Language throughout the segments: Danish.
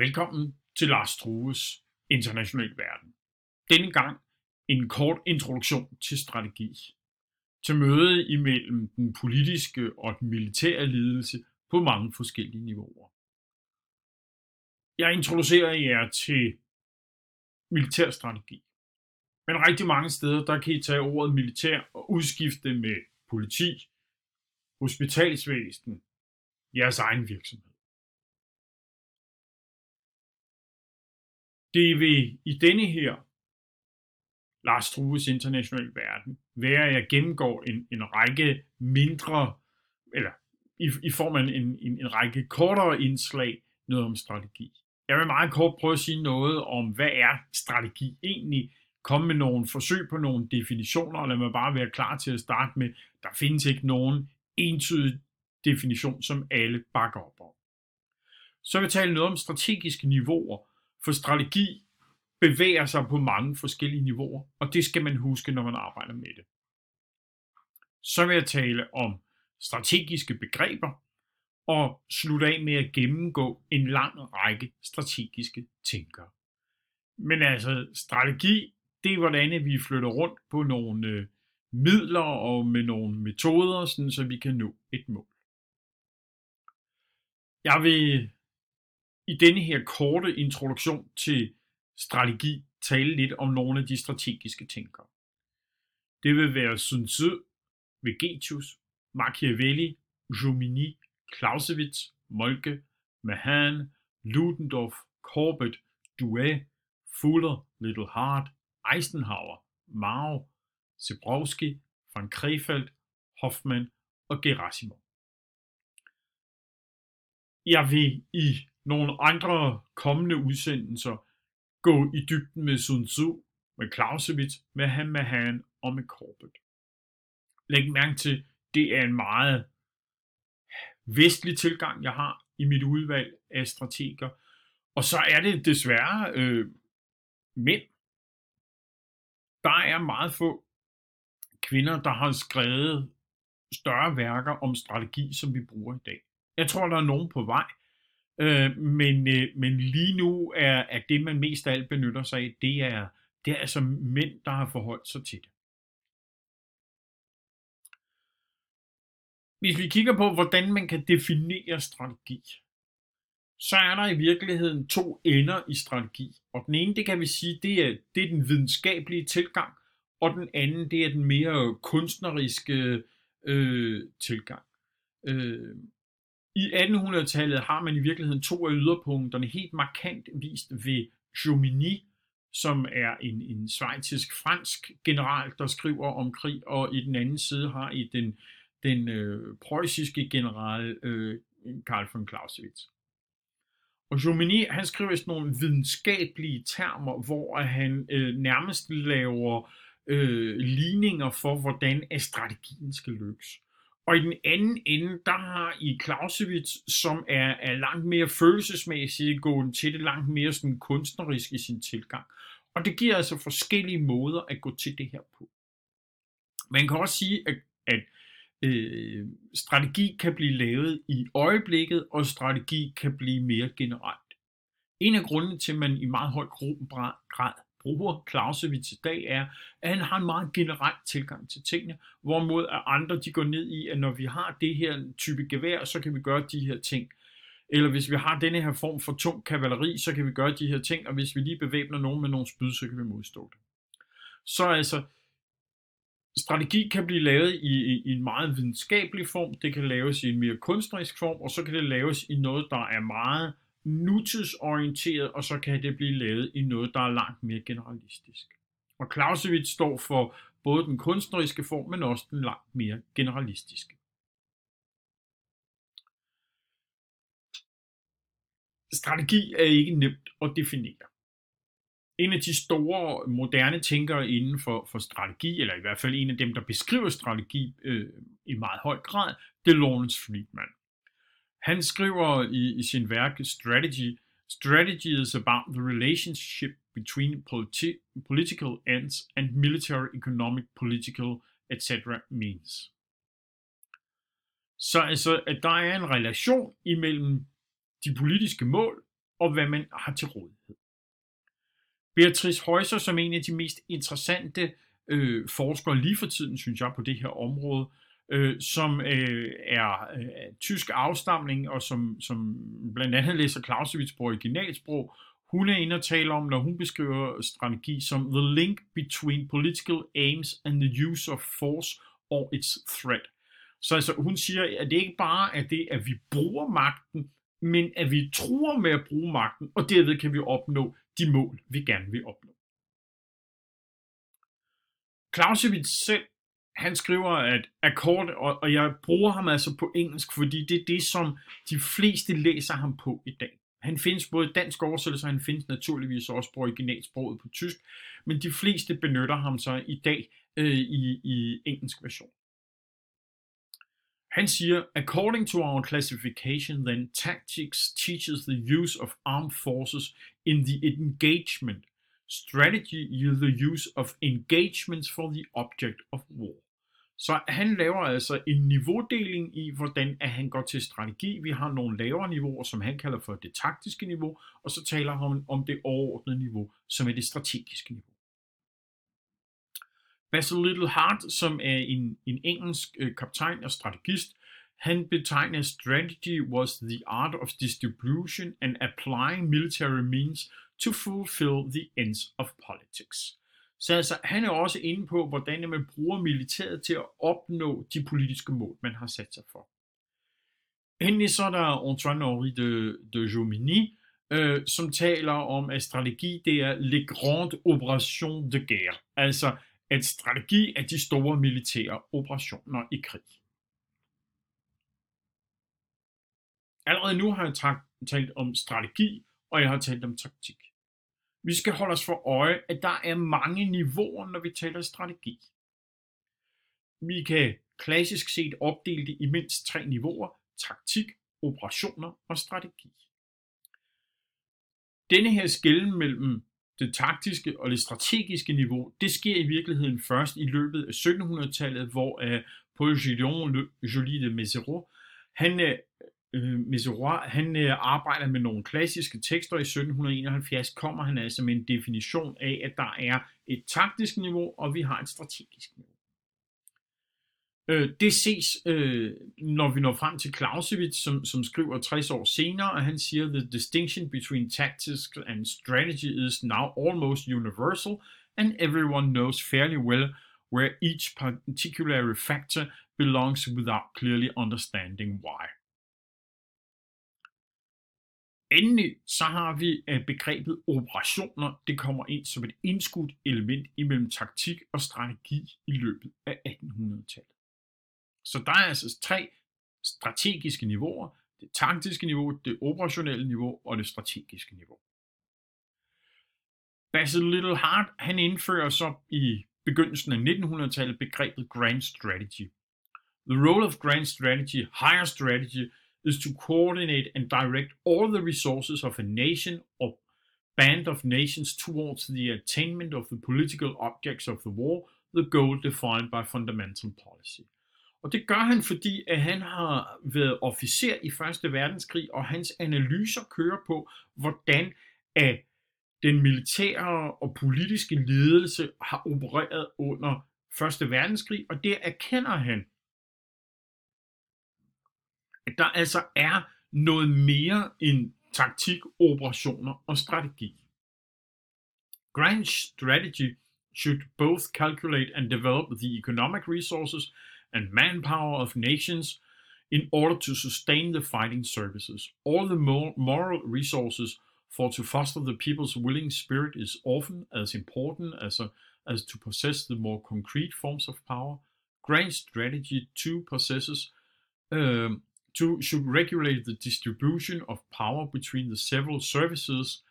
Velkommen til Lars Strues International Verden. Denne gang en kort introduktion til strategi. Til møde imellem den politiske og den militære ledelse på mange forskellige niveauer. Jeg introducerer jer til militær strategi. Men rigtig mange steder, der kan I tage ordet militær og udskifte med politi, hospitalsvæsen, jeres egen virksomhed. Det vil i denne her Lars Strues internationale verden være, at jeg gennemgår en, en række mindre, eller i, i form af en, en, en række kortere indslag, noget om strategi. Jeg vil meget kort prøve at sige noget om, hvad er strategi egentlig, komme med nogle forsøg på nogle definitioner, og lad mig bare være klar til at starte med, der findes ikke nogen entydig definition, som alle bakker op om. Så vil jeg tale noget om strategiske niveauer, for strategi bevæger sig på mange forskellige niveauer, og det skal man huske, når man arbejder med det. Så vil jeg tale om strategiske begreber, og slutte af med at gennemgå en lang række strategiske tænkere. Men altså, strategi, det er hvordan vi flytter rundt på nogle øh, midler og med nogle metoder, sådan så vi kan nå et mål. Jeg vil i denne her korte introduktion til strategi tale lidt om nogle af de strategiske tænkere. Det vil være Sun Tzu, Vegetius, Machiavelli, Jomini, Clausewitz, Molke, Mahan, Ludendorff, Corbett, Due, Fuller, Little Hart, Eisenhower, Mao, Zebrowski, von Krefeld, Hoffmann og Gerasimov. Jeg vil i nogle andre kommende udsendelser gå i dybden med Sun Tzu, med Clausewitz, med Han Han og med Corbett. Læg mærke til, det er en meget vestlig tilgang, jeg har i mit udvalg af strateger. Og så er det desværre øh, mænd. Der er meget få kvinder, der har skrevet større værker om strategi, som vi bruger i dag. Jeg tror, der er nogen på vej, Øh, men, øh, men lige nu er, er det, man mest af alt benytter sig af, det er, det er altså mænd, der har forholdt sig til det. Hvis vi kigger på, hvordan man kan definere strategi, så er der i virkeligheden to ender i strategi. Og den ene, det kan vi sige, det er, det er den videnskabelige tilgang, og den anden, det er den mere kunstneriske øh, tilgang. Øh, i 1800-tallet har man i virkeligheden to af yderpunkterne helt markant vist ved Jomini, som er en, en svejtisk-fransk general, der skriver om krig, og i den anden side har I den, den øh, preussiske general øh, Karl von Clausewitz. Og Jomini, han skriver sådan nogle videnskabelige termer, hvor han øh, nærmest laver øh, ligninger for, hvordan strategien skal lykkes. Og i den anden ende, der har I Clausewitz, som er, er langt mere følelsesmæssigt gået til det, langt mere sådan kunstnerisk i sin tilgang. Og det giver altså forskellige måder at gå til det her på. Man kan også sige, at, at øh, strategi kan blive lavet i øjeblikket, og strategi kan blive mere generelt. En af grundene til, at man i meget høj grad bruger Clausewitz i dag, er, at han har en meget generel tilgang til tingene, hvorimod at andre de går ned i, at når vi har det her type gevær, så kan vi gøre de her ting. Eller hvis vi har denne her form for tung kavaleri, så kan vi gøre de her ting, og hvis vi lige bevæbner nogen med nogle spyd, så kan vi modstå det. Så altså, strategi kan blive lavet i, i, i en meget videnskabelig form, det kan laves i en mere kunstnerisk form, og så kan det laves i noget, der er meget nutidsorienteret, og så kan det blive lavet i noget, der er langt mere generalistisk. Og Clausewitz står for både den kunstneriske form, men også den langt mere generalistiske. Strategi er ikke nemt at definere. En af de store moderne tænkere inden for, for strategi, eller i hvert fald en af dem, der beskriver strategi øh, i meget høj grad, det er Lawrence Friedman. Han skriver i, i sin værk Strategy, Strategy is about the relationship between politi- political ends and military, economic, political, etc. means. Så altså, at der er en relation imellem de politiske mål, og hvad man har til rådighed. Beatrice Heusser, som en af de mest interessante øh, forskere lige for tiden, synes jeg, på det her område, øh, som øh, er øh, tysk afstamning, og som, som blandt andet læser Clausewitz på originalsprog, hun er inde og tale om, når hun beskriver strategi som the link between political aims and the use of force or its threat. Så altså, hun siger, at det ikke bare er det, at vi bruger magten, men at vi tror med at bruge magten, og derved kan vi opnå de mål, vi gerne vil opnå. Clausewitz selv, han skriver, at akkord, og, og jeg bruger ham altså på engelsk, fordi det er det, som de fleste læser ham på i dag. Han findes både dansk oversættelse, og han findes naturligvis også på originalsproget på tysk, men de fleste benytter ham så i dag øh, i, i engelsk version. Han siger, according to our classification, then tactics teaches the use of armed forces in the engagement. Strategy is the use of engagements for the object of war. Så han laver altså en niveaudeling i, hvordan at han går til strategi. Vi har nogle lavere niveauer, som han kalder for det taktiske niveau, og så taler han om det overordnede niveau, som er det strategiske niveau. Basil Little Hart, som er en, en engelsk øh, kaptajn og strategist, han betegner strategy was the art of distribution and applying military means to fulfill the ends of politics. Så altså, han er også inde på, hvordan man bruger militæret til at opnå de politiske mål, man har sat sig for. Endelig så er der Antoine-Henri de, de Jomini, øh, som taler om, at strategi det er les grandes opérations de guerre. Altså, at strategi er de store militære operationer i krig. Allerede nu har jeg talt om strategi, og jeg har talt om taktik. Vi skal holde os for øje, at der er mange niveauer, når vi taler strategi. Vi kan klassisk set opdele det i mindst tre niveauer, taktik, operationer og strategi. Denne her skælden mellem det taktiske og det strategiske niveau, det sker i virkeligheden først i løbet af 1700-tallet, hvor uh, Paul Gillon, Jolie de Mézereau, han uh, øh, Mesuroi, han øh, arbejder med nogle klassiske tekster. I 1771 kommer han altså med en definition af, at der er et taktisk niveau, og vi har et strategisk niveau. Øh, det ses, øh, når vi når frem til Clausewitz, som, som skriver 60 år senere, og han siger, the distinction between tactics and strategy is now almost universal, and everyone knows fairly well where each particular factor belongs without clearly understanding why. Endelig så har vi øh, begrebet operationer. Det kommer ind som et indskudt element imellem taktik og strategi i løbet af 1800-tallet. Så der er altså tre strategiske niveauer. Det taktiske niveau, det operationelle niveau og det strategiske niveau. Basil Little Hart, han indfører så i begyndelsen af 1900-tallet begrebet Grand Strategy. The role of Grand Strategy, Higher Strategy, is to coordinate and direct all the resources of a nation or band of nations towards the attainment of the political objects of the war, the goal defined by fundamental policy. Og det gør han, fordi at han har været officer i Første Verdenskrig, og hans analyser kører på, hvordan at den militære og politiske ledelse har opereret under Første Verdenskrig, og det erkender han at der altså er noget mere end taktik, operationer og strategi. Grand strategy should both calculate and develop the economic resources and manpower of nations in order to sustain the fighting services. All the moral resources for to foster the people's willing spirit is often as important as, a, as to possess the more concrete forms of power. Grand strategy too possesses um, should regulate the distribution of power between the several services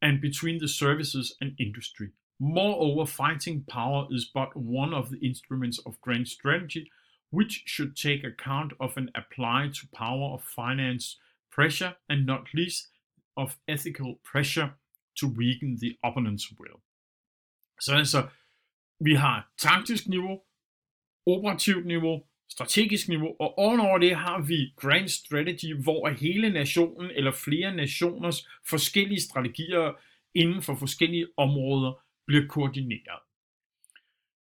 and between the services and industry. Moreover, fighting power is but one of the instruments of grand strategy, which should take account of and apply to power of finance pressure and not least of ethical pressure to weaken the opponent's will. Så altså, vi har taktisk niveau, operativt niveau, strategisk niveau, og ovenover det har vi Grand Strategy, hvor hele nationen eller flere nationers forskellige strategier inden for forskellige områder bliver koordineret.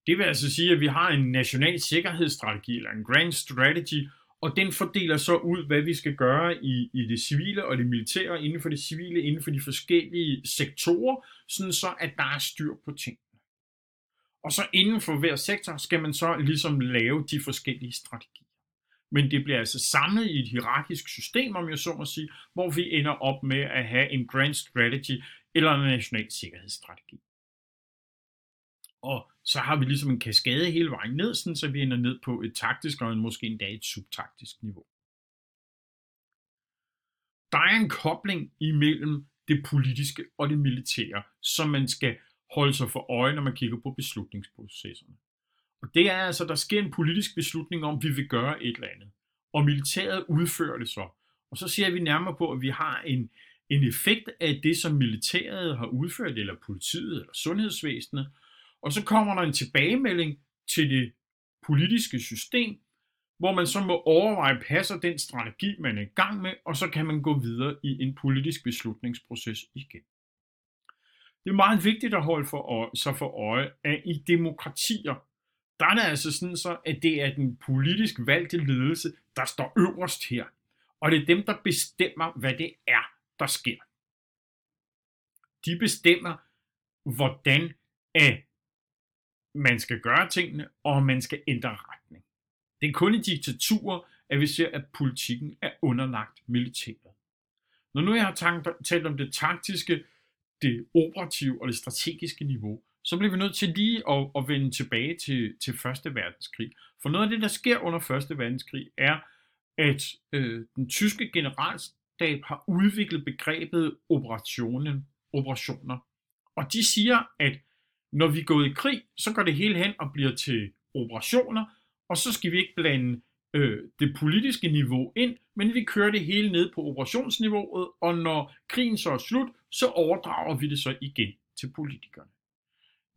Det vil altså sige, at vi har en national sikkerhedsstrategi, eller en Grand Strategy, og den fordeler så ud, hvad vi skal gøre i, i det civile og det militære, inden for det civile, inden for de forskellige sektorer, sådan så at der er styr på tingene. Og så inden for hver sektor skal man så ligesom lave de forskellige strategier. Men det bliver altså samlet i et hierarkisk system, om jeg så må sige, hvor vi ender op med at have en grand strategy eller en national sikkerhedsstrategi. Og så har vi ligesom en kaskade hele vejen ned, sådan, så vi ender ned på et taktisk og måske endda et subtaktisk niveau. Der er en kobling imellem det politiske og det militære, som man skal holde sig for øje, når man kigger på beslutningsprocesserne. Og det er altså, der sker en politisk beslutning om, at vi vil gøre et eller andet. Og militæret udfører det så. Og så ser vi nærmere på, at vi har en, en effekt af det, som militæret har udført, eller politiet, eller sundhedsvæsenet. Og så kommer der en tilbagemelding til det politiske system, hvor man så må overveje, passer den strategi, man er i gang med, og så kan man gå videre i en politisk beslutningsproces igen. Det er meget vigtigt at holde for øje, så for øje, at i demokratier, der er det altså sådan så, at det er den politisk valgte ledelse, der står øverst her. Og det er dem, der bestemmer, hvad det er, der sker. De bestemmer, hvordan at man skal gøre tingene, og man skal ændre retning. Det er kun i diktaturer, at vi ser, at politikken er underlagt militæret. Når nu jeg har talt om det taktiske, det operative og det strategiske niveau, så bliver vi nødt til lige at, at vende tilbage til, til Første Verdenskrig. For noget af det, der sker under Første Verdenskrig, er, at øh, den tyske generalstab har udviklet begrebet operationen, operationer. Og de siger, at når vi går i krig, så går det hele hen og bliver til operationer, og så skal vi ikke blande øh, det politiske niveau ind, men vi kører det hele ned på operationsniveauet, og når krigen så er slut, så overdrager vi det så igen til politikerne.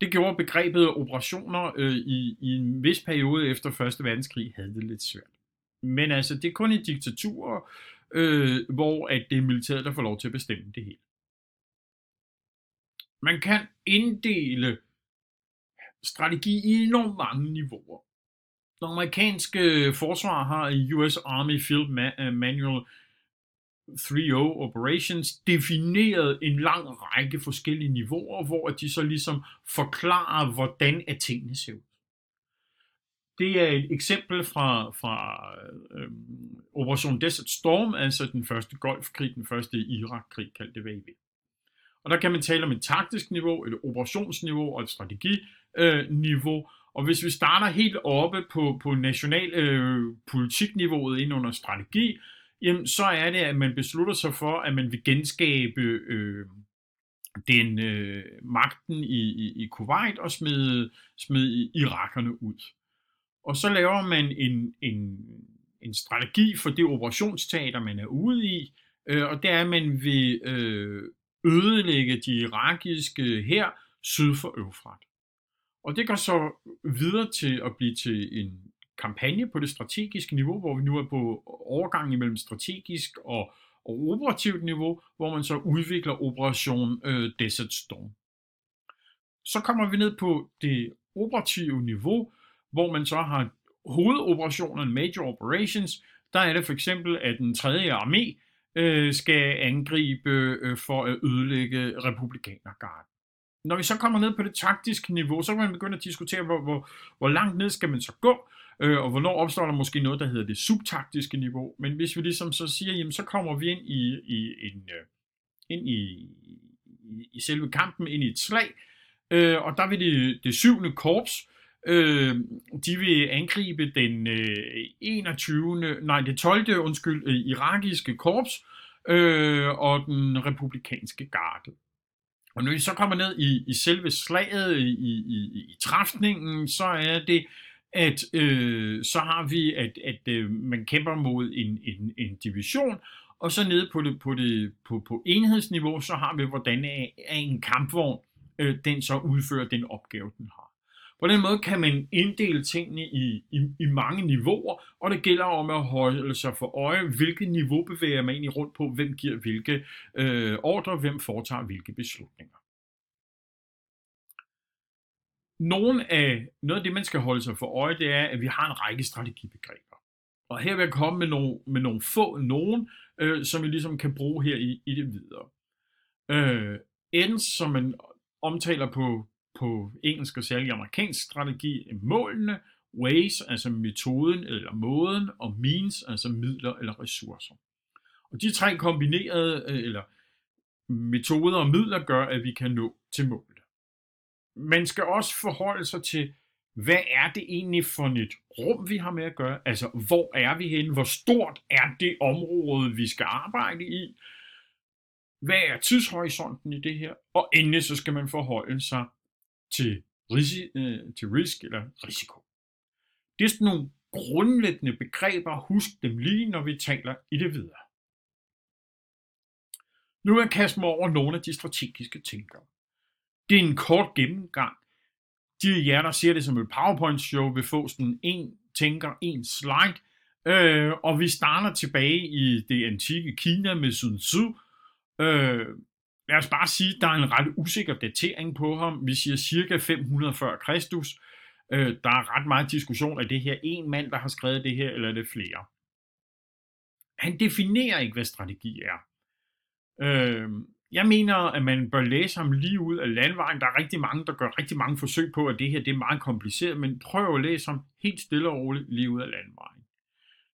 Det gjorde begrebet operationer øh, i, i en vis periode efter 1. verdenskrig havde det lidt svært. Men altså, det er kun i diktaturer, øh, hvor at det er militæret, der får lov til at bestemme det hele. Man kan inddele strategi i enormt mange niveauer. Den amerikanske forsvar har i US Army Field Manual 3O Operations defineret en lang række forskellige niveauer, hvor de så ligesom forklarer, hvordan at tingene ser ud. Det er et eksempel fra, fra øh, Operation Desert Storm, altså den første Golfkrig, den første Irakkrig, kaldte det VIV. Og der kan man tale om et taktisk niveau, et operationsniveau og et strateginiveau. Øh, og hvis vi starter helt oppe på, på national øh, politikniveauet ind under strategi, jamen så er det, at man beslutter sig for, at man vil genskabe øh, den øh, magten i, i, i Kuwait og smide, smide irakerne ud. Og så laver man en, en, en strategi for det operationsteater, man er ude i, øh, og det er, at man vil øh, ødelægge de irakiske her syd for Øfrat. Og det går så videre til at blive til en kampagne på det strategiske niveau, hvor vi nu er på overgang imellem strategisk og, og operativt niveau, hvor man så udvikler Operation øh, Desert Storm. Så kommer vi ned på det operative niveau, hvor man så har hovedoperationen, major operations. Der er det for eksempel, at den tredje armé øh, skal angribe øh, for at ødelægge republikanergarden. Når vi så kommer ned på det taktiske niveau, så kan man begynde at diskutere, hvor, hvor, hvor langt ned skal man så gå, øh, og hvornår opstår der måske noget, der hedder det subtaktiske niveau. Men hvis vi ligesom så siger, jamen så kommer vi ind i, i, en, øh, ind i, i, i selve kampen, ind i et slag, øh, og der vil det, det syvende korps, øh, de vil angribe den øh, 21. nej det 12. undskyld, øh, irakiske korps øh, og den republikanske garde. Og når vi så kommer ned i, i selve slaget, i, i, i, i træfningen, så er det, at øh, så har vi, at, at øh, man kæmper mod en, en, en division, og så nede på, det, på, det, på, på enhedsniveau, så har vi, hvordan er, er en kampvogn, øh, den så udfører den opgave, den har. På den måde kan man inddele tingene i, i, i mange niveauer, og det gælder om at holde sig for øje, hvilket niveau bevæger man egentlig rundt på, hvem giver hvilke øh, ordre, hvem foretager hvilke beslutninger. Nogle af, noget af det, man skal holde sig for øje, det er, at vi har en række strategibegreber. Og her vil jeg komme med nogle, med nogle få nogen, øh, som vi ligesom kan bruge her i, i det videre. Øh, ends, som man omtaler på, på engelsk og særligt amerikansk strategi, er målene, ways, altså metoden eller måden, og means, altså midler eller ressourcer. Og de tre kombinerede, øh, eller metoder og midler, gør, at vi kan nå til målet. Man skal også forholde sig til, hvad er det egentlig for et rum, vi har med at gøre? Altså, hvor er vi henne? Hvor stort er det område, vi skal arbejde i? Hvad er tidshorisonten i det her? Og endelig så skal man forholde sig til, risi, øh, til risk eller risiko. Det er sådan nogle grundlæggende begreber. Husk dem lige, når vi taler i det videre. Nu vil jeg kaste mig over nogle af de strategiske tænkere. Det er en kort gennemgang de af jer, der ser det som et PowerPoint-show, vil få sådan en tænker, en slide, øh, og vi starter tilbage i det antikke Kina med Sun Tzu. Øh, lad os bare sige, at der er en ret usikker datering på ham. Vi siger cirka 500 før Kristus. Øh, der er ret meget diskussion af det her en mand, der har skrevet det her, eller er det flere. Han definerer ikke, hvad strategi er. Øh, jeg mener, at man bør læse ham lige ud af landvejen. Der er rigtig mange, der gør rigtig mange forsøg på, at det her det er meget kompliceret, men prøv at læse ham helt stille og roligt lige ud af landvejen.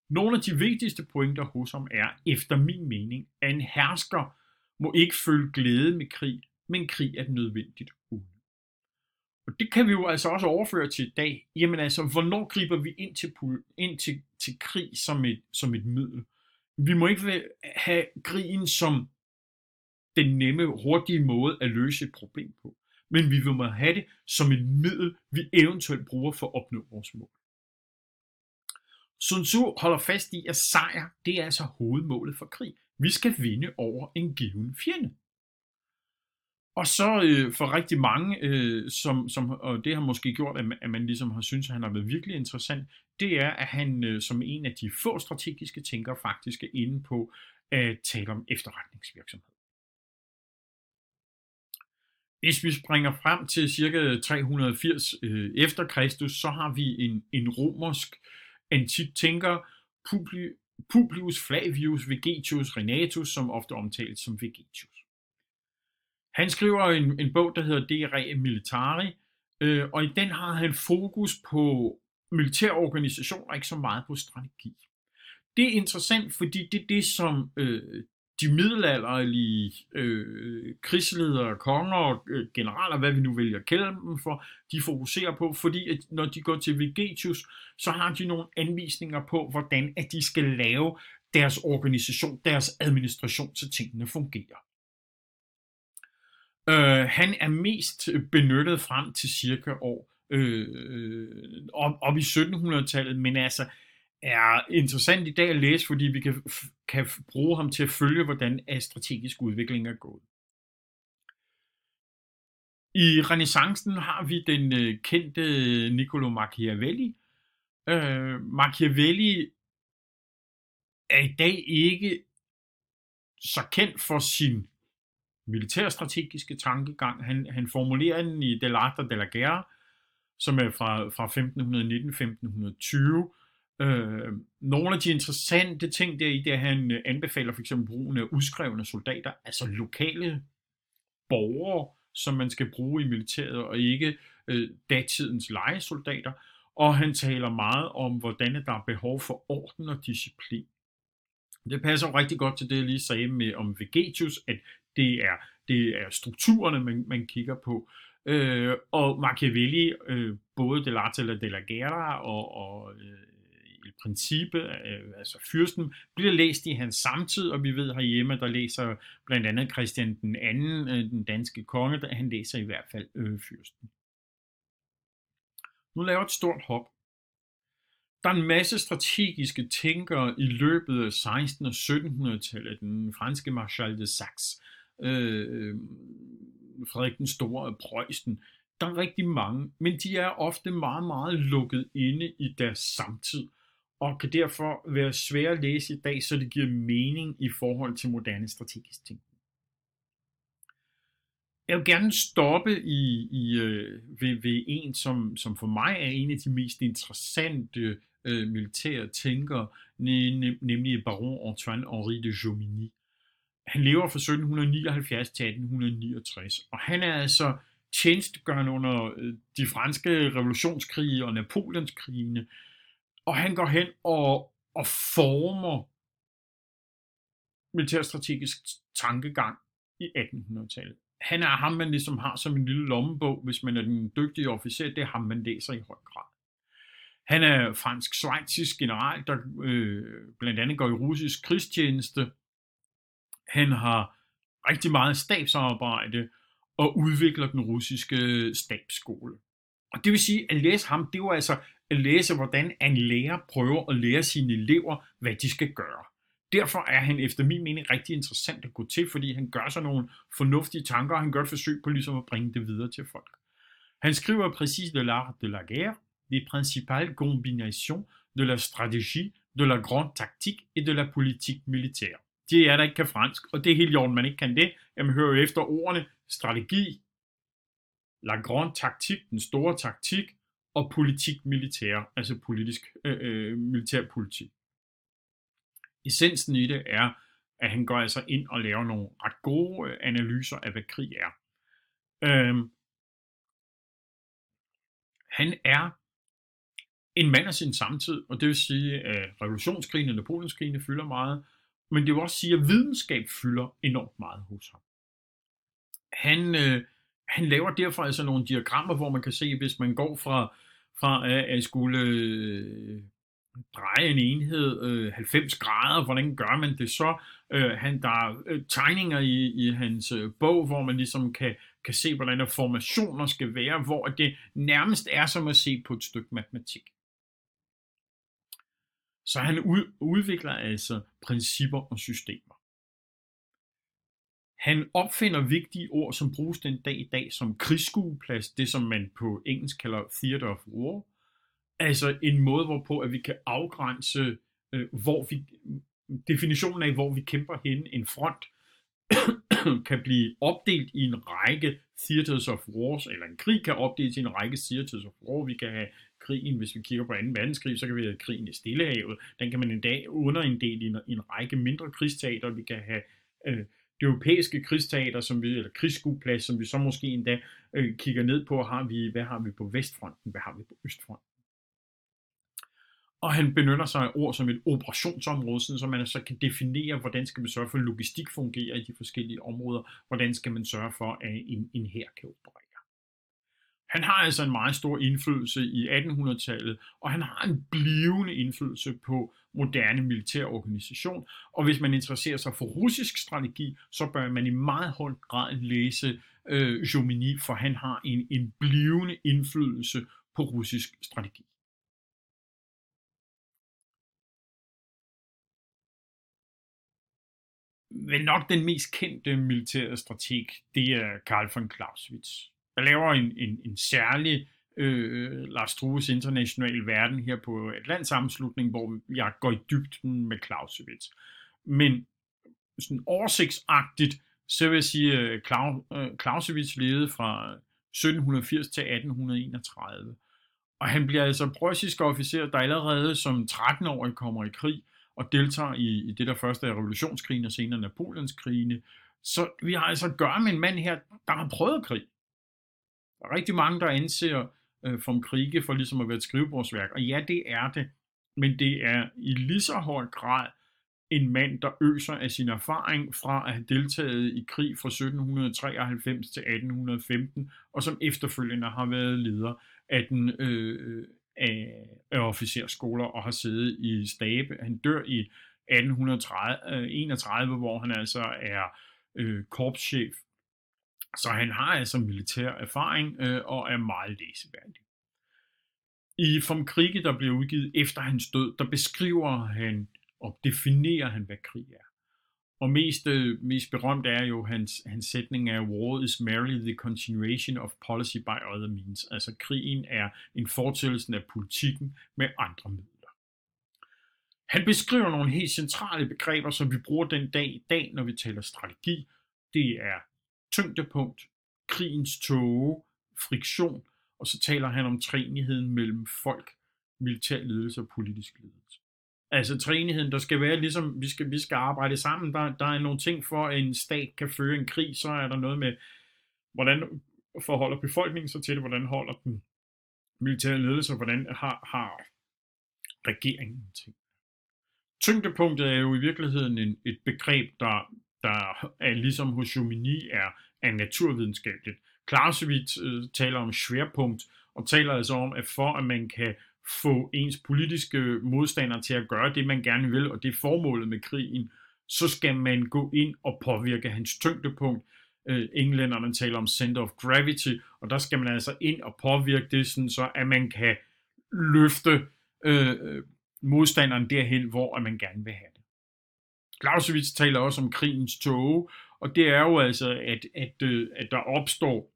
Nogle af de vigtigste pointer hos ham er, efter min mening, at en hersker må ikke føle glæde med krig, men krig er nødvendigt onde. Og det kan vi jo altså også overføre til i dag. Jamen altså, hvornår griber vi ind til, ind til, til krig som et, som et middel? Vi må ikke have krigen som den nemme, hurtige måde at løse et problem på. Men vi vil have det som et middel, vi eventuelt bruger for at opnå vores mål. Sun Tzu holder fast i, at sejr, det er altså hovedmålet for krig. Vi skal vinde over en given fjende. Og så øh, for rigtig mange, øh, som, som, og det har måske gjort, at man, at man ligesom har syntes, at han har været virkelig interessant, det er, at han øh, som en af de få strategiske tænkere faktisk er inde på at tale om efterretningsvirksomhed. Hvis vi springer frem til cirka 380 øh, efter Kristus, så har vi en, en romersk antik tænker, Publius Flavius Vegetius Renatus, som ofte omtales som Vegetius. Han skriver en, en bog, der hedder De Re Militari, øh, og i den har han fokus på militær organisation og ikke så meget på strategi. Det er interessant, fordi det er det, som øh, de middelalderlige øh, krigsledere, konger, øh, generaler, hvad vi nu vælger at kalde dem for, de fokuserer på, fordi at når de går til Vegetius, så har de nogle anvisninger på, hvordan at de skal lave deres organisation, deres administration, så tingene fungerer. Øh, han er mest benyttet frem til cirka år øh, øh op, op i 1700-tallet, men altså er interessant i dag at læse, fordi vi kan, kan bruge ham til at følge, hvordan strategisk udvikling er gået. I renaissancen har vi den øh, kendte øh, Niccolo Machiavelli. Øh, Machiavelli er i dag ikke så kendt for sin militærstrategiske tankegang. Han, han formulerer den i Dell'Arte della Guerra, som er fra, fra 1519-1520, Øh, nogle af de interessante ting der i det, at han øh, anbefaler for eksempel brugen af udskrevne soldater, altså lokale borgere, som man skal bruge i militæret, og ikke øh, datidens legesoldater. Og han taler meget om, hvordan der er behov for orden og disciplin. Det passer jo rigtig godt til det, jeg lige sagde med om Vegetius, at det er, det er strukturerne, man, man kigger på. Øh, og Machiavelli, øh, både Dell'Arte della Guerra og, og øh, i princippet, øh, altså fyrsten, bliver læst i hans samtid, og vi ved herhjemme, der læser blandt andet Christian den anden, øh, den danske konge, der han læser i hvert fald øh, fyrsten. Nu laver et stort hop. Der er en masse strategiske tænkere i løbet af 16. og 1700-tallet. Den franske Marshal de Saxe, øh, Frederik den Store af Preussen, Der er rigtig mange, men de er ofte meget, meget lukket inde i deres samtid, og kan derfor være svære at læse i dag, så det giver mening i forhold til moderne strategisk tænkning. Jeg vil gerne stoppe i, i, øh, ved, ved en, som, som for mig er en af de mest interessante øh, militære tænkere, nemlig baron Antoine Henri de Jomini. Han lever fra 1779 til 1869, og han er altså tjenestegørende under øh, de franske revolutionskrige og Napoleonskrigene, og han går hen og, og former militærstrategisk tankegang i 1800-tallet. Han er ham, man ligesom har som en lille lommebog, hvis man er den dygtige officer, det er ham, man læser i høj grad. Han er fransk-svejtisk general, der øh, blandt andet går i russisk krigstjeneste. Han har rigtig meget stabsarbejde og udvikler den russiske stabsskole. Og det vil sige, at læse ham, det var altså læse, hvordan en lærer prøver at lære sine elever, hvad de skal gøre. Derfor er han efter min mening rigtig interessant at gå til, fordi han gør sig nogle fornuftige tanker, og han gør et forsøg på ligesom at bringe det videre til folk. Han skriver præcis de l'art de la guerre, des principales combinations de la stratégie, de la grande tactique et de la politique militaire. Det er der ikke kan fransk, og det er helt jorden, man ikke kan det. Jamen hører jo efter ordene strategi, la grande tactique, den store taktik, og politik militær, altså politisk øh, øh, militærpolitik. Essensen i det er, at han går altså ind og laver nogle ret gode øh, analyser af, hvad krig er. Øhm, han er en mand af sin samtid, og det vil sige, at revolutionskrigen og Napoleonskrigene fylder meget, men det vil også sige, at videnskab fylder enormt meget hos ham. Han, øh, han laver derfor altså nogle diagrammer, hvor man kan se, hvis man går fra, fra at skulle øh, dreje en enhed øh, 90 grader, hvordan gør man det så? Øh, han, der er øh, tegninger i, i hans øh, bog, hvor man ligesom kan, kan se, hvordan der formationer skal være, hvor det nærmest er som at se på et stykke matematik. Så han ud, udvikler altså principper og systemer. Han opfinder vigtige ord, som bruges den dag i dag som krigsskueplads, det som man på engelsk kalder theater of war. Altså en måde, hvorpå at vi kan afgrænse, øh, hvor vi, definitionen af, hvor vi kæmper hen, en front, kan blive opdelt i en række theaters of wars, eller en krig kan opdeles i en række theaters of war. Vi kan have krigen, hvis vi kigger på 2. verdenskrig, så kan vi have krigen i Stillehavet. Den kan man en dag underinddele i en, en række mindre krigsteater. Vi kan have øh, det europæiske krigsteater, som vi, eller krigsskueplads, som vi så måske endda øh, kigger ned på, har vi, hvad har vi på Vestfronten, hvad har vi på Østfronten. Og han benytter sig af ord som et operationsområde, sådan så man så kan definere, hvordan skal man sørge for, at logistik fungerer i de forskellige områder, hvordan skal man sørge for, at en, en her kan operere. Han har altså en meget stor indflydelse i 1800-tallet, og han har en blivende indflydelse på moderne militær organisation. Og hvis man interesserer sig for russisk strategi, så bør man i meget høj grad læse øh, Jomini, for han har en, en blivende indflydelse på russisk strategi. Men nok den mest kendte militære strateg, det er Karl von Clausewitz der laver en, en, en særlig øh, Lars Trues internationale verden her på Atlantsammenslutning, hvor jeg går i dybden med Clausewitz. Men sådan oversigtsagtigt, så vil jeg sige, øh, at øh, Clausewitz levede fra 1780 til 1831. Og han bliver altså preussisk officer, der allerede som 13-årig kommer i krig og deltager i, i det der første er revolutionskrigen og senere Napoleonskrigene. Så vi har altså at gøre med en mand her, der har prøvet krig. Der er rigtig mange, der anser øh, vom Krige for ligesom at være et skrivebordsværk, og ja, det er det, men det er i lige så høj grad en mand, der øser af sin erfaring fra at have deltaget i krig fra 1793 til 1815, og som efterfølgende har været leder af den øh, øh af, af officerskoler og har siddet i stabe. Han dør i 1831, øh, hvor han altså er øh, korpschef så han har altså militær erfaring øh, og er meget læseværdig. I From Krige, der bliver udgivet efter hans død, der beskriver han og definerer han, hvad krig er. Og mest, øh, mest berømt er jo hans, hans sætning af War is merely the continuation of policy by other means. Altså krigen er en fortællelse af politikken med andre midler. Han beskriver nogle helt centrale begreber, som vi bruger den dag i dag, når vi taler strategi. Det er tyngdepunkt, krigens tåge, friktion, og så taler han om træenigheden mellem folk, militær ledelse og politisk ledelse. Altså træenigheden, der skal være ligesom, vi skal, vi skal arbejde sammen. Der, der er nogle ting for, at en stat kan føre en krig, så er der noget med, hvordan forholder befolkningen sig til det, hvordan holder den militære ledelse, og hvordan har, har regeringen ting. Tyngdepunktet er jo i virkeligheden en, et begreb, der, der er ligesom hos Jomini er, er naturvidenskabeligt. Clausewitz øh, taler om sværpunkt, og taler altså om, at for at man kan få ens politiske modstandere til at gøre det, man gerne vil, og det er formålet med krigen, så skal man gå ind og påvirke hans tyngdepunkt. Øh, englænderne taler om center of gravity, og der skal man altså ind og påvirke det, sådan så at man kan løfte øh, øh modstanderen derhen, hvor man gerne vil have. Clausewitz taler også om krigens tåge, og det er jo altså, at, at, øh, at der opstår,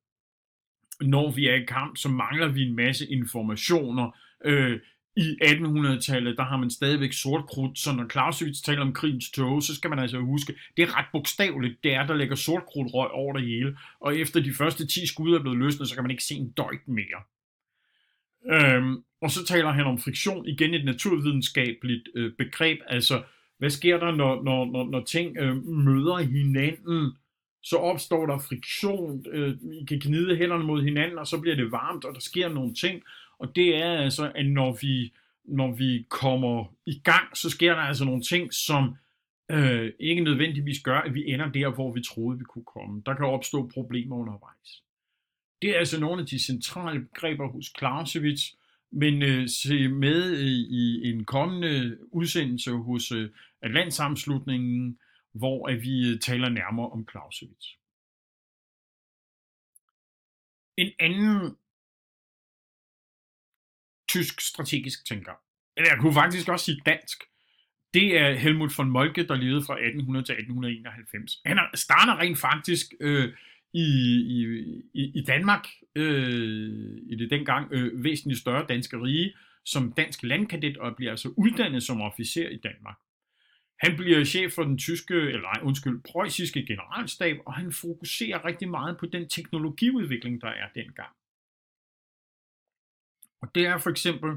når vi er i kamp, så mangler vi en masse informationer. Øh, I 1800-tallet, der har man stadigvæk sort krudt, så når Clausewitz taler om krigens tåge, så skal man altså huske, det er ret bogstaveligt, det er, der lægger sort røg over det hele, og efter de første 10 skud er blevet løsnet, så kan man ikke se en døjt mere. Øhm, og så taler han om friktion, igen et naturvidenskabeligt øh, begreb, altså hvad sker der, når, når, når, når ting øh, møder hinanden, så opstår der friktion, øh, I kan gnide hænderne mod hinanden, og så bliver det varmt, og der sker nogle ting, og det er altså, at når vi, når vi kommer i gang, så sker der altså nogle ting, som øh, ikke nødvendigvis gør, at vi ender der, hvor vi troede, vi kunne komme. Der kan opstå problemer undervejs. Det er altså nogle af de centrale begreber hos Clausewitz, men øh, se med i, i en kommende udsendelse hos øh, Atlantsamslutningen, hvor at vi øh, taler nærmere om Clausewitz. En anden tysk strategisk tænker, eller jeg kunne faktisk også sige dansk, det er Helmut von Moltke, der levede fra 1800 til 1891. Han starter rent faktisk øh, i, i, i Danmark, øh, i det dengang øh, væsentligt større danske rige, som dansk landkadet og bliver altså uddannet som officer i Danmark. Han bliver chef for den tyske, eller nej, undskyld, preussiske generalstab, og han fokuserer rigtig meget på den teknologiudvikling, der er dengang. Og det er for eksempel,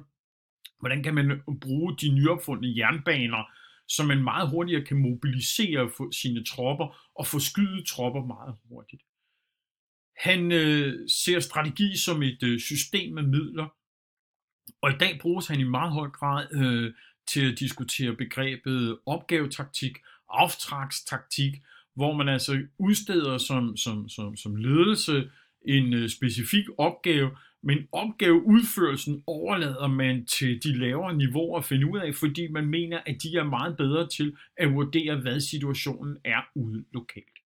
hvordan kan man bruge de nyopfundne jernbaner, så man meget hurtigere kan mobilisere sine tropper og forskyde tropper meget hurtigt. Han øh, ser strategi som et øh, system med midler, og i dag bruges han i meget høj grad øh, til at diskutere begrebet opgavetaktik, aftragstaktik, hvor man altså udsteder som, som, som, som ledelse en øh, specifik opgave, men opgaveudførelsen overlader man til de lavere niveauer at finde ud af, fordi man mener, at de er meget bedre til at vurdere, hvad situationen er ude lokalt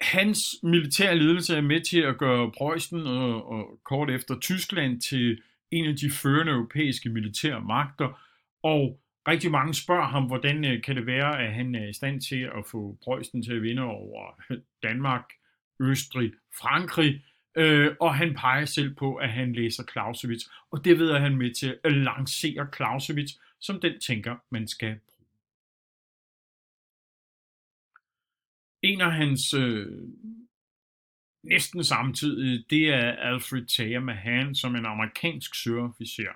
hans militære ledelse er med til at gøre Preussen og, og kort efter Tyskland til en af de førende europæiske militære magter, og rigtig mange spørger ham, hvordan øh, kan det være, at han er i stand til at få Preussen til at vinde over Danmark, Østrig, Frankrig, øh, og han peger selv på, at han læser Clausewitz, og det ved han med til at lancere Clausewitz som den tænker, man skal en af hans øh, næsten samtidig, det er Alfred Thayer Mahan, som en amerikansk søofficer.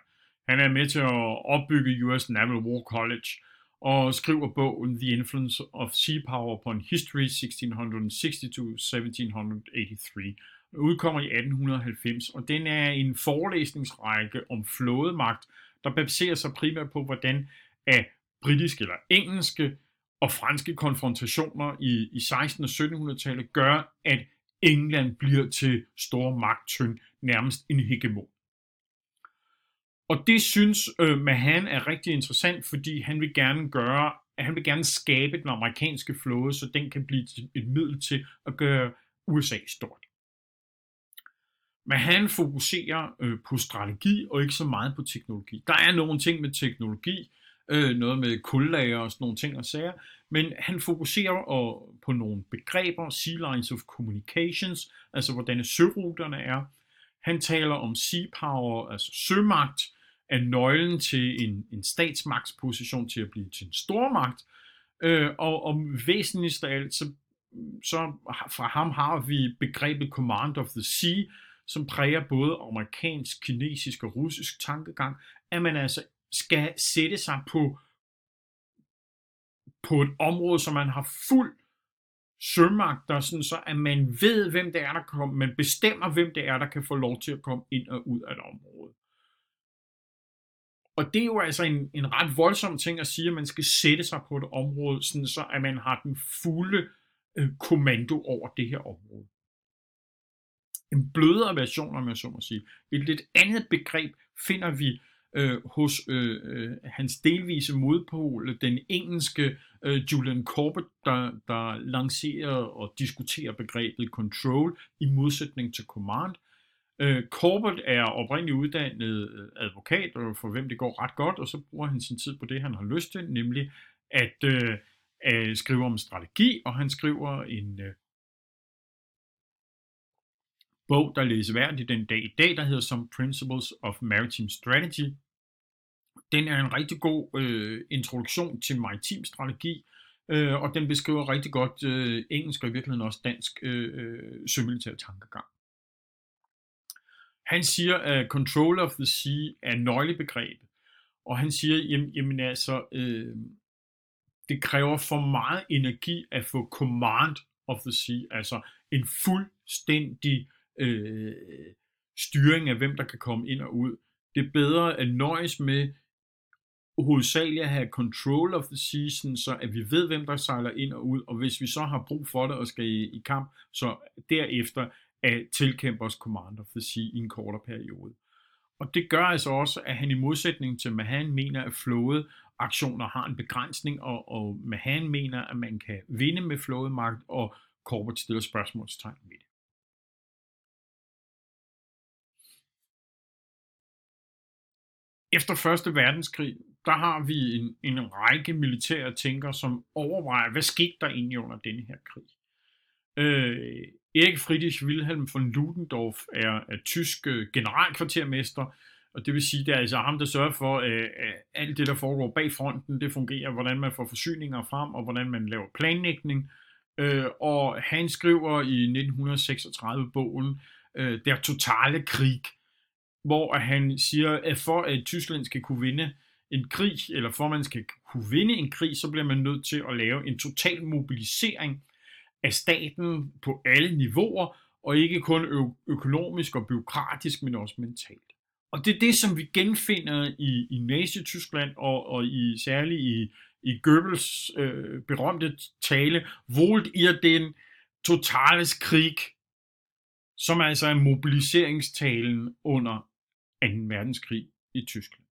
Han er med til at opbygge US Naval War College og skriver bogen The Influence of Sea Power upon History 1660-1783. Udkommer i 1890, og den er en forelæsningsrække om flådemagt, der baserer sig primært på, hvordan af britiske eller engelske og franske konfrontationer i, i 16. og 1700-tallet gør, at England bliver til stor magttynd, nærmest en hegemon. Og det synes øh, Mahan er rigtig interessant, fordi han vil gerne gøre, at han vil gerne skabe den amerikanske flåde, så den kan blive et middel til at gøre USA stort. Mahan fokuserer øh, på strategi og ikke så meget på teknologi. Der er nogle ting med teknologi, øh, noget med kullager og sådan nogle ting og sager, men han fokuserer og, på nogle begreber, sea lines of communications, altså hvordan søruterne er. Han taler om sea power, altså sømagt, er nøglen til en, en statsmagtsposition til at blive til en stormagt, øh, og, og væsentligst af alt, så, så fra ham har vi begrebet Command of the Sea, som præger både amerikansk, kinesisk og russisk tankegang, at man altså skal sætte sig på, på et område, som man har fuld sømagter, sådan så at man ved, hvem det er, der kommer, man bestemmer, hvem det er, der kan få lov til at komme ind og ud af et område. Og det er jo altså en, en ret voldsom ting at sige, at man skal sætte sig på et område, sådan så at man har den fulde øh, kommando over det her område. En blødere version, om jeg så må sige. Et lidt andet begreb finder vi øh, hos øh, øh, hans delvise modpol, den engelske øh, Julian Corbett, der, der lancerer og diskuterer begrebet control i modsætning til command. Øh, Corbett er oprindeligt uddannet øh, advokat, og for hvem det går ret godt, og så bruger han sin tid på det, han har lyst til, nemlig at øh, øh, skrive om strategi, og han skriver en øh, bog, der læser værdigt den dag i dag, der hedder Some Principles of Maritime Strategy. Den er en rigtig god øh, introduktion til maritim strategi, øh, og den beskriver rigtig godt øh, engelsk og i virkeligheden også dansk øh, øh sømilitær tankegang. Han siger, at control of the sea er nøglebegrebet, og han siger, jamen, jamen altså, øh, det kræver for meget energi at få command of the sea, altså en fuldstændig øh, styring af, hvem der kan komme ind og ud. Det er bedre at nøjes med hovedsageligt at have control of the season, så at vi ved, hvem der sejler ind og ud, og hvis vi så har brug for det og skal i, i kamp, så derefter at tilkæmpe os command of the sea i en kortere periode. Og det gør altså også, at han i modsætning til Mahan mener, at flåde aktioner har en begrænsning, og, og Mahan mener, at man kan vinde med flådemagt, og Corbett stiller spørgsmålstegn ved det. Efter Første Verdenskrig, der har vi en, en række militære tænkere, som overvejer, hvad skete der egentlig under denne her krig. Øh, Erik Friedrich Wilhelm von Ludendorff er, er tysk øh, generalkvartermester, og det vil sige, det er altså ham, der sørger for, at alt det, der foregår bag fronten, det fungerer, hvordan man får forsyninger frem, og hvordan man laver planlægning. Og han skriver i 1936 bogen Der totale krig, hvor han siger, at for at Tyskland skal kunne vinde en krig, eller for at man skal kunne vinde en krig, så bliver man nødt til at lave en total mobilisering af staten på alle niveauer, og ikke kun ø- økonomisk og byråkratisk, men også mentalt. Og det er det, som vi genfinder i, i Nazi-Tyskland, og, og i, særligt i, i Goebbels øh, berømte tale, Volt ihr den totales Krig, som altså er mobiliseringstalen under 2. verdenskrig i Tyskland.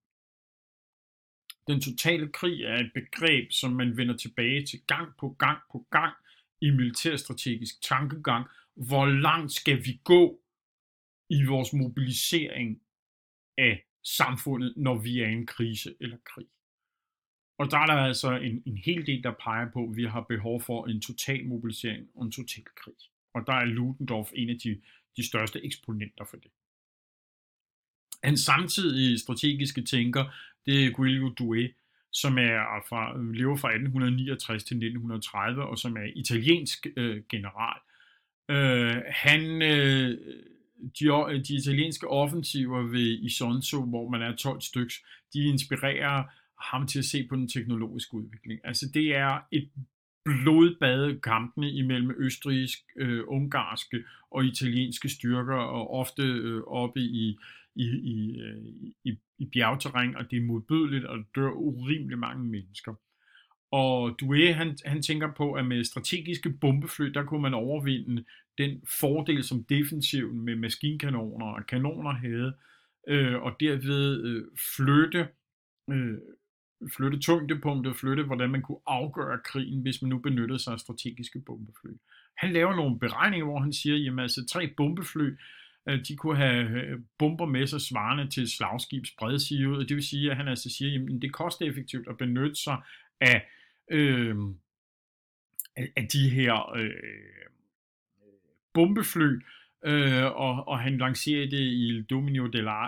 Den totale krig er et begreb, som man vender tilbage til gang på gang på gang i militærstrategisk tankegang. Hvor langt skal vi gå i vores mobilisering af samfundet, når vi er i en krise eller krig? Og der er der altså en, en hel del, der peger på, at vi har behov for en total mobilisering og en total krig. Og der er Ludendorff en af de, de største eksponenter for det. Hans samtidige strategiske tænker, det er Guilio Douai, som er fra, lever fra 1869 til 1930, og som er italiensk øh, general. Øh, han, øh, de, de italienske offensiver ved Isonzo, hvor man er 12 styks, de inspirerer ham til at se på den teknologiske udvikling. Altså det er et blodbade kampene imellem østrigsk, øh, ungarske og italienske styrker, og ofte øh, oppe i, i, i, øh, i, i bjergterræn, og det er modbydeligt, og der dør urimelig mange mennesker. Og Due, han, han tænker på, at med strategiske bombefly, der kunne man overvinde den fordel, som defensiven med maskinkanoner og kanoner havde, øh, og derved øh, flytte, øh, flytte tyngdepunktet, flytte, hvordan man kunne afgøre krigen, hvis man nu benyttede sig af strategiske bombefly. Han laver nogle beregninger, hvor han siger, at altså tre bombefly, Øh, de kunne have øh, bomber med sig svarende til slagskibs bredside, og det vil sige, at han altså siger, at det er kosteffektivt at benytte sig af, øh, af de her øh, bombefly, øh, og, og han lancerer det i Il Dominio della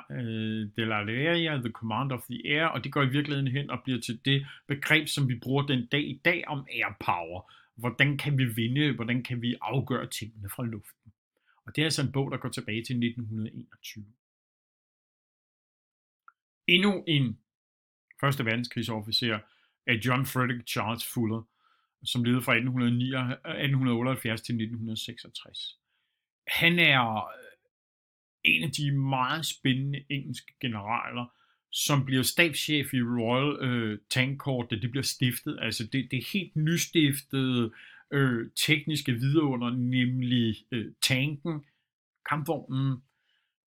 de øh, Leria, The Command of the Air, og det går i virkeligheden hen og bliver til det begreb, som vi bruger den dag i dag om air power. Hvordan kan vi vinde, hvordan kan vi afgøre tingene fra luften? Og det er altså en bog, der går tilbage til 1921. Endnu en første verdenskrigsofficer af John Frederick Charles Fuller, som levede fra 1878 til 1966. Han er øh, en af de meget spændende engelske generaler, som bliver stabschef i Royal øh, Tank Corps, da det bliver stiftet. Altså det, det er helt nystiftede øh, tekniske vidunder, nemlig øh, tanken, kampvognen,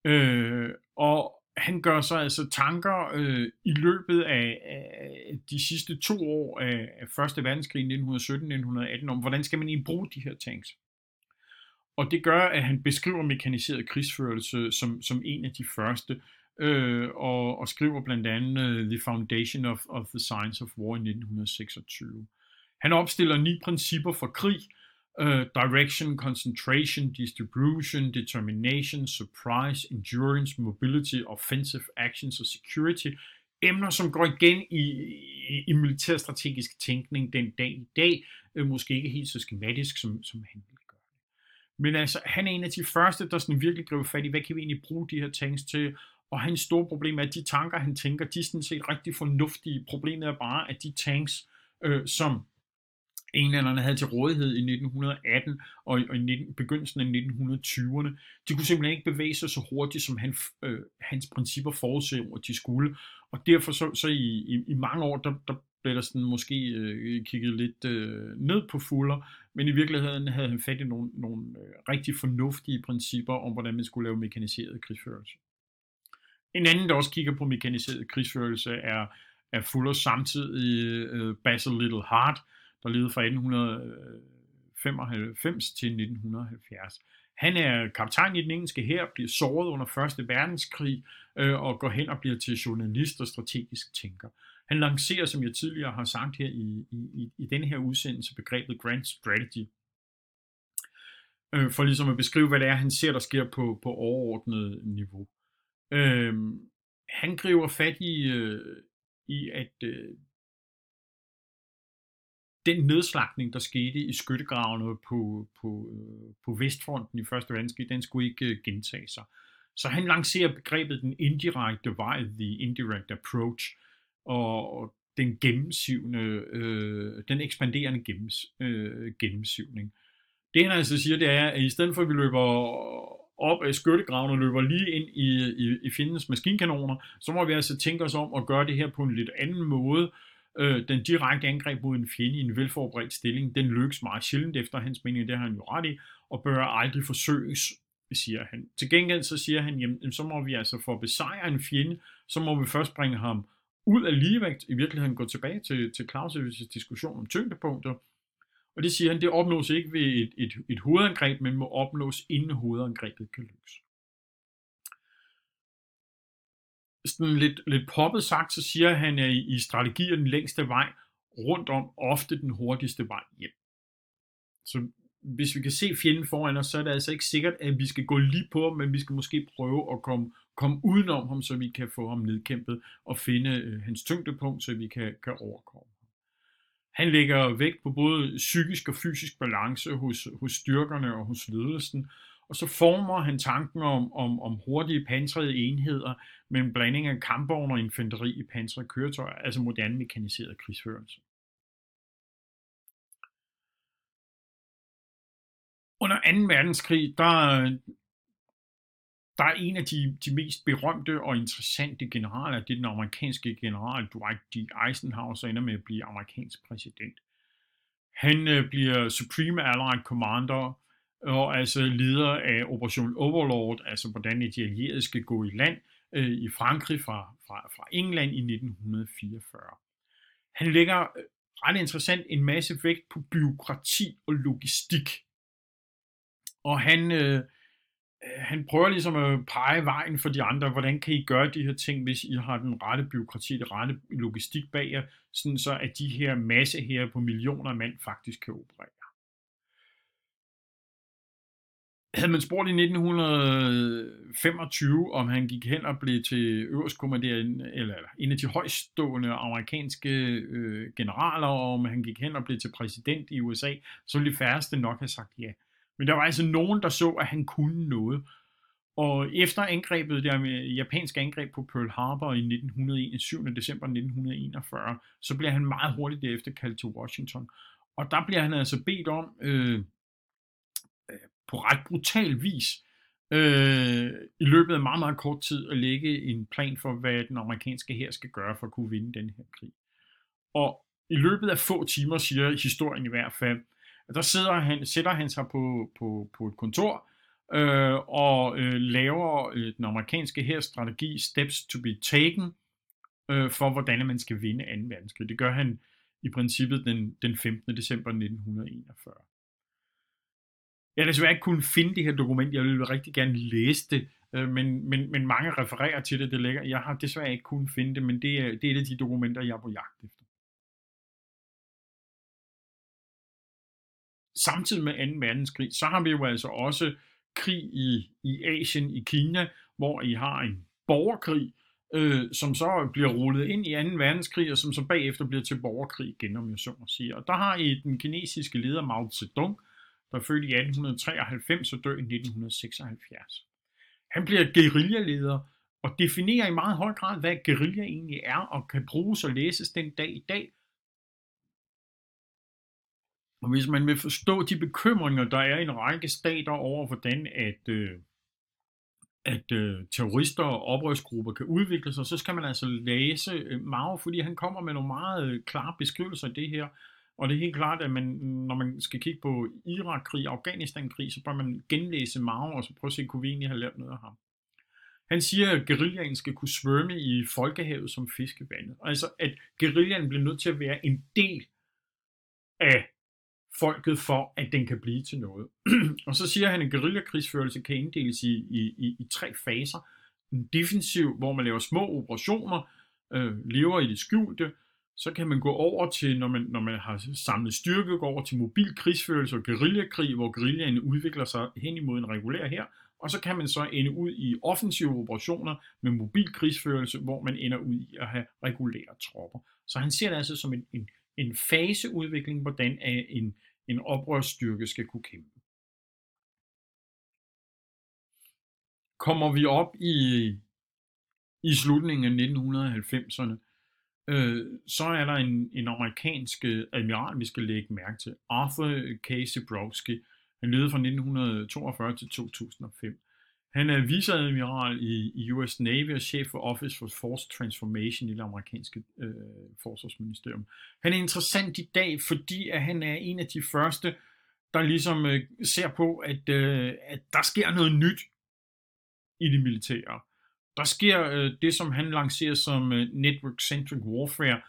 øh, og han gør sig altså tanker øh, i løbet af, af de sidste to år af, af Første Verdenskrig 1917-1918 om, hvordan skal man egentlig bruge de her tanks. Og det gør, at han beskriver mekaniseret krigsførelse som, som en af de første, øh, og, og skriver blandt andet uh, The Foundation of, of the Science of War i 1926. Han opstiller ni principper for krig, uh, direction, concentration, distribution, determination, surprise, endurance, mobility, offensive actions og security, emner, som går igen i, i, i militærstrategisk tænkning den dag i dag, uh, måske ikke helt så skematisk, som, som han ville gøre. Men altså, han er en af de første, der sådan virkelig griber fat i, hvad kan vi egentlig bruge de her tanks til, og hans store problem er, at de tanker, han tænker, de er sådan set rigtig fornuftige. Problemet er bare, at de tanks, øh, som englænderne havde til rådighed i 1918 og i, og i begyndelsen af 1920'erne, de kunne simpelthen ikke bevæge sig så hurtigt, som han, øh, hans principper forudså, at de skulle. Og derfor så, så i, i, i mange år, der, der blev der sådan måske øh, kigget lidt øh, ned på Fuller, men i virkeligheden havde han fat i nogle, nogle øh, rigtig fornuftige principper om, hvordan man skulle lave mekaniseret krigsførelse. En anden, der også kigger på mekaniseret krigsførelse, er, er Fullers samtidig øh, Basil Little Hart, der levede fra 1895 til 1970. Han er kaptajn i den engelske her, bliver såret under 1. verdenskrig øh, og går hen og bliver til journalist og strategisk tænker. Han lancerer, som jeg tidligere har sagt her i, i, i denne her udsendelse, begrebet Grand Strategy, øh, for ligesom at beskrive, hvad det er, han ser, der sker på, på overordnet niveau. Øh, han griber fat i, øh, i at øh, den nedslagning, der skete i skyttegravene på, på, øh, på Vestfronten i Første Verdenskrig, den skulle ikke øh, gentage sig. Så han lancerer begrebet den indirekte vej, the indirect approach, og den gennemsivende, øh, den ekspanderende gennems, øh, gennemsivning. Det han altså siger, det er, at i stedet for at vi løber op af skyttegraven og løber lige ind i, i, i fjendens maskinkanoner, så må vi altså tænke os om at gøre det her på en lidt anden måde, Øh, den direkte angreb mod en fjende i en velforberedt stilling, den lykkes meget sjældent efter hans mening, det har han jo ret i, og bør aldrig forsøges, siger han. Til gengæld så siger han, jamen så må vi altså for at besejre en fjende, så må vi først bringe ham ud af ligevægt, i virkeligheden gå tilbage til, til Clausewitz' diskussion om tyngdepunkter, og det siger han, det opnås ikke ved et, et, et hovedangreb, men må opnås inden hovedangrebet kan lykkes. Sådan lidt, lidt poppet sagt, så siger han, at i strategi er den længste vej rundt om ofte den hurtigste vej hjem. Så hvis vi kan se fjenden foran os, så er det altså ikke sikkert, at vi skal gå lige på ham, men vi skal måske prøve at komme, komme udenom ham, så vi kan få ham nedkæmpet og finde øh, hans tyngdepunkt, så vi kan, kan overkomme ham. Han lægger vægt på både psykisk og fysisk balance hos, hos styrkerne og hos ledelsen, og så former han tanken om, om, om hurtige pansrede enheder med en blanding af kampvogne og infanteri i pansrede køretøjer, altså moderne mekaniseret krigsførelse. Under 2. verdenskrig, der, der er en af de, de mest berømte og interessante generaler, det er den amerikanske general Dwight D. Eisenhower, så ender med at blive amerikansk præsident. Han øh, bliver Supreme Allied Commander og altså leder af Operation Overlord, altså hvordan de allierede skal gå i land øh, i Frankrig fra, fra, fra England i 1944. Han lægger øh, ret interessant en masse vægt på byråkrati og logistik. Og han, øh, øh, han prøver ligesom at pege vejen for de andre. Hvordan kan I gøre de her ting, hvis I har den rette byråkrati, den rette logistik bag jer, sådan så at de her masse her på millioner af mand faktisk kan operere. Havde man spurgt i 1925, om han gik hen og blev til øverstkommanderende, eller en af de højstående amerikanske øh, generaler, og om han gik hen og blev til præsident i USA, så ville de færreste nok have sagt ja. Men der var altså nogen, der så, at han kunne noget. Og efter angrebet, der med japanske angreb på Pearl Harbor i 1921, december 1941, så bliver han meget hurtigt derefter kaldt til Washington. Og der bliver han altså bedt om, øh, på ret brutal vis, øh, i løbet af meget, meget kort tid, at lægge en plan for, hvad den amerikanske her skal gøre for at kunne vinde den her krig. Og i løbet af få timer, siger historien i hvert fald, at der sidder han, sætter han sig på, på, på et kontor øh, og øh, laver øh, den amerikanske her strategi Steps to be Taken øh, for, hvordan man skal vinde 2. verdenskrig. Det gør han i princippet den, den 15. december 1941. Jeg har desværre ikke kunnet finde det her dokument. Jeg ville rigtig gerne læse det, øh, men, men, men mange refererer til det. det ligger. Jeg har desværre ikke kunnet finde det, men det er, det er et af de dokumenter, jeg er på jagt efter. samtidig med 2. verdenskrig, så har vi jo altså også krig i, i Asien, i Kina, hvor I har en borgerkrig, øh, som så bliver rullet ind i 2. verdenskrig, og som så bagefter bliver til borgerkrig igen, om jeg så må sige. Og der har I den kinesiske leder Mao Zedong, der er født i 1893 og dør i 1976. Han bliver guerillaleder og definerer i meget høj grad, hvad guerilla egentlig er, og kan bruges og læses den dag i dag, og hvis man vil forstå de bekymringer, der er i en række stater over, hvordan at, øh, at øh, terrorister og oprørsgrupper kan udvikle sig, så skal man altså læse øh, Mao, fordi han kommer med nogle meget øh, klare beskrivelser af det her. Og det er helt klart, at man, når man skal kigge på Irak-krig og Afghanistan-krig, så bør man genlæse Mao, og så prøve at se, kunne vi egentlig have lært noget af ham. Han siger, at guerillaen skal kunne svømme i folkehavet som fiskevandet. Altså, at guerillaen bliver nødt til at være en del af folket for, at den kan blive til noget. og så siger han, at guerillakrigsførelse kan inddeles i, i, i, i tre faser. En defensiv, hvor man laver små operationer, øh, lever i det skjulte. Så kan man gå over til, når man, når man har samlet styrke, gå over til mobil krigsførelse og guerillakrig, hvor guerillaen udvikler sig hen imod en regulær her. Og så kan man så ende ud i offensive operationer med mobil krigsførelse, hvor man ender ud i at have regulære tropper. Så han ser det altså som en, en, en faseudvikling, hvordan en, en oprørsstyrke skal kunne kæmpe. Kommer vi op i, i slutningen af 1990'erne, øh, så er der en, en amerikansk øh, admiral, vi skal lægge mærke til, Arthur Casey Zebrowski. Han levede fra 1942 til 2005. Han er viceadmiral i, i US Navy og chef for Office for Force Transformation i det amerikanske øh, forsvarsministerium. Han er interessant i dag, fordi at han er en af de første, der ligesom øh, ser på, at, øh, at der sker noget nyt i det militære. Der sker øh, det, som han lancerer som øh, Network-Centric Warfare,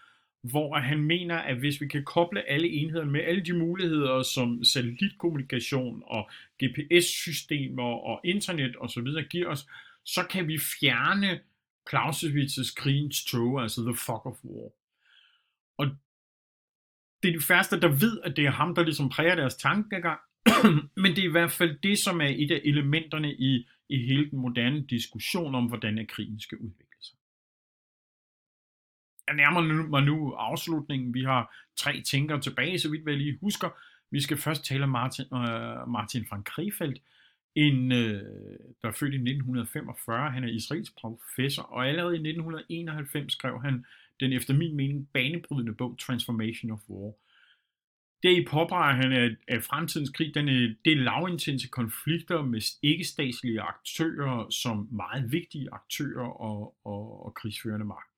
hvor han mener, at hvis vi kan koble alle enheder med alle de muligheder, som satellitkommunikation og GPS-systemer og internet osv. giver os, så kan vi fjerne Clausewitz's krigens tog, altså the fuck of war. Og det er de færreste, der ved, at det er ham, der ligesom præger deres tankegang, men det er i hvert fald det, som er et af elementerne i, i hele den moderne diskussion om, hvordan krigen skal udvikle jeg nærmer mig nu afslutningen. Vi har tre tænkere tilbage, så vidt jeg lige husker. Vi skal først tale om Martin, øh, Martin van Krefeldt, en, øh, der er født i 1945. Han er israelsk professor, og allerede i 1991 skrev han den efter min mening banebrydende bog Transformation of War. Det i påpeger han, er, at fremtidens krig den er, det er lavintense konflikter med ikke-statslige aktører som meget vigtige aktører og, og, og krigsførende magt.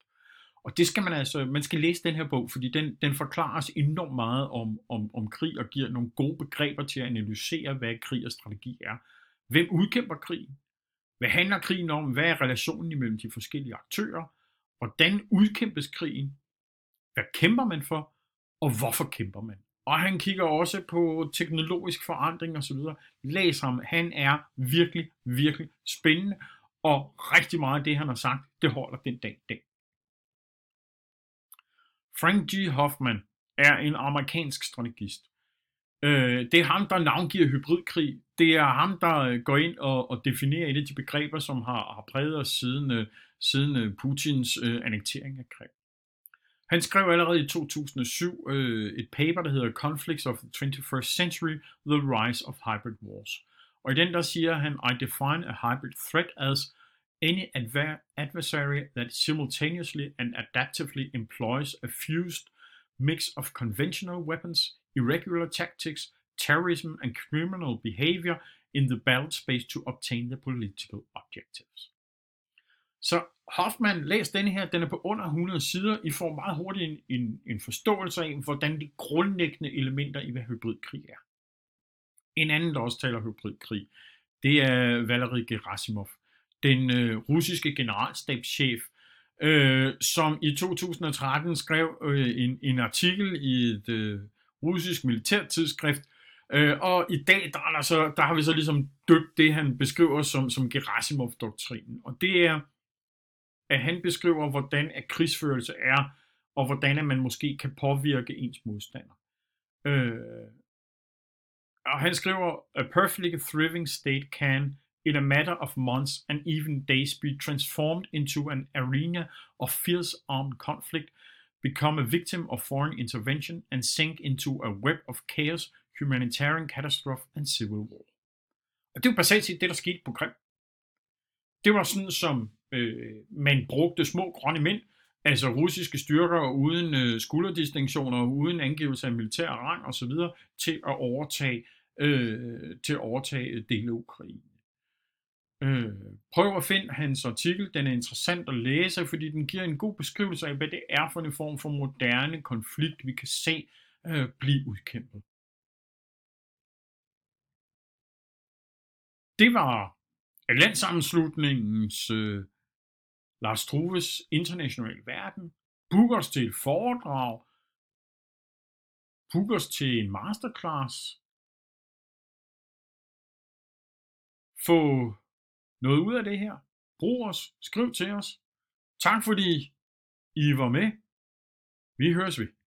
Og det skal man altså, man skal læse den her bog, fordi den, den forklarer os enormt meget om, om, om krig og giver nogle gode begreber til at analysere, hvad krig og strategi er. Hvem udkæmper krigen? Hvad handler krigen om? Hvad er relationen imellem de forskellige aktører? Hvordan udkæmpes krigen? Hvad kæmper man for? Og hvorfor kæmper man? Og han kigger også på teknologisk forandring og så videre. Læs ham. Han er virkelig, virkelig spændende, og rigtig meget af det, han har sagt, det holder den dag dag. Frank G. Hoffman er en amerikansk strategist. Øh, det er ham, der navngiver hybridkrig. Det er ham, der øh, går ind og, og definerer et af de begreber, som har, har præget os siden, øh, siden øh, Putins øh, annektering af Krim. Han skrev allerede i 2007 øh, et paper, der hedder Conflicts of the 21st Century, The Rise of Hybrid Wars. Og i den der siger han, I define a hybrid threat as any adversary that simultaneously and adaptively employs a fused mix of conventional weapons, irregular tactics, terrorism and criminal behavior in the battle space to obtain the political objectives. Så Hoffman, læs denne her, den er på under 100 sider. I får meget hurtigt en, en, en forståelse af, hvordan de grundlæggende elementer i, hvad hybridkrig er. En anden, der også taler hybridkrig, det er Valery Gerasimov, den øh, russiske generalstabschef, øh, som i 2013 skrev øh, en, en artikel i et øh, russisk militærtidsskrift, øh, og i dag der, er der, så, der har vi så ligesom døbt det, han beskriver som, som Gerasimov-doktrinen. Og det er at han beskriver, hvordan at krigsførelse er, og hvordan at man måske kan påvirke ens modstander. Øh, og han skriver, a perfectly thriving state can, in a matter of months and even days, be transformed into an arena of fierce armed conflict, become a victim of foreign intervention, and sink into a web of chaos, humanitarian catastrophe and civil war. Og det er jo basalt set det, der skete på Krim. Det var sådan, som øh, man brugte små grønne mænd, altså russiske styrker uden øh, skulderdistinktioner, uden angivelse af militær rang osv., til at overtage, øh, til at overtage dele af Ukraine. Øh, prøv at finde hans artikel, den er interessant at læse, fordi den giver en god beskrivelse af, hvad det er for en form for moderne konflikt, vi kan se øh, blive udkæmpet. Det var landsammenslutningens øh, Lars Troves internationale verden, book os til et foredrag, book os til en masterclass, få noget ud af det her, brug os, skriv til os. Tak fordi I var med. Vi høres ved.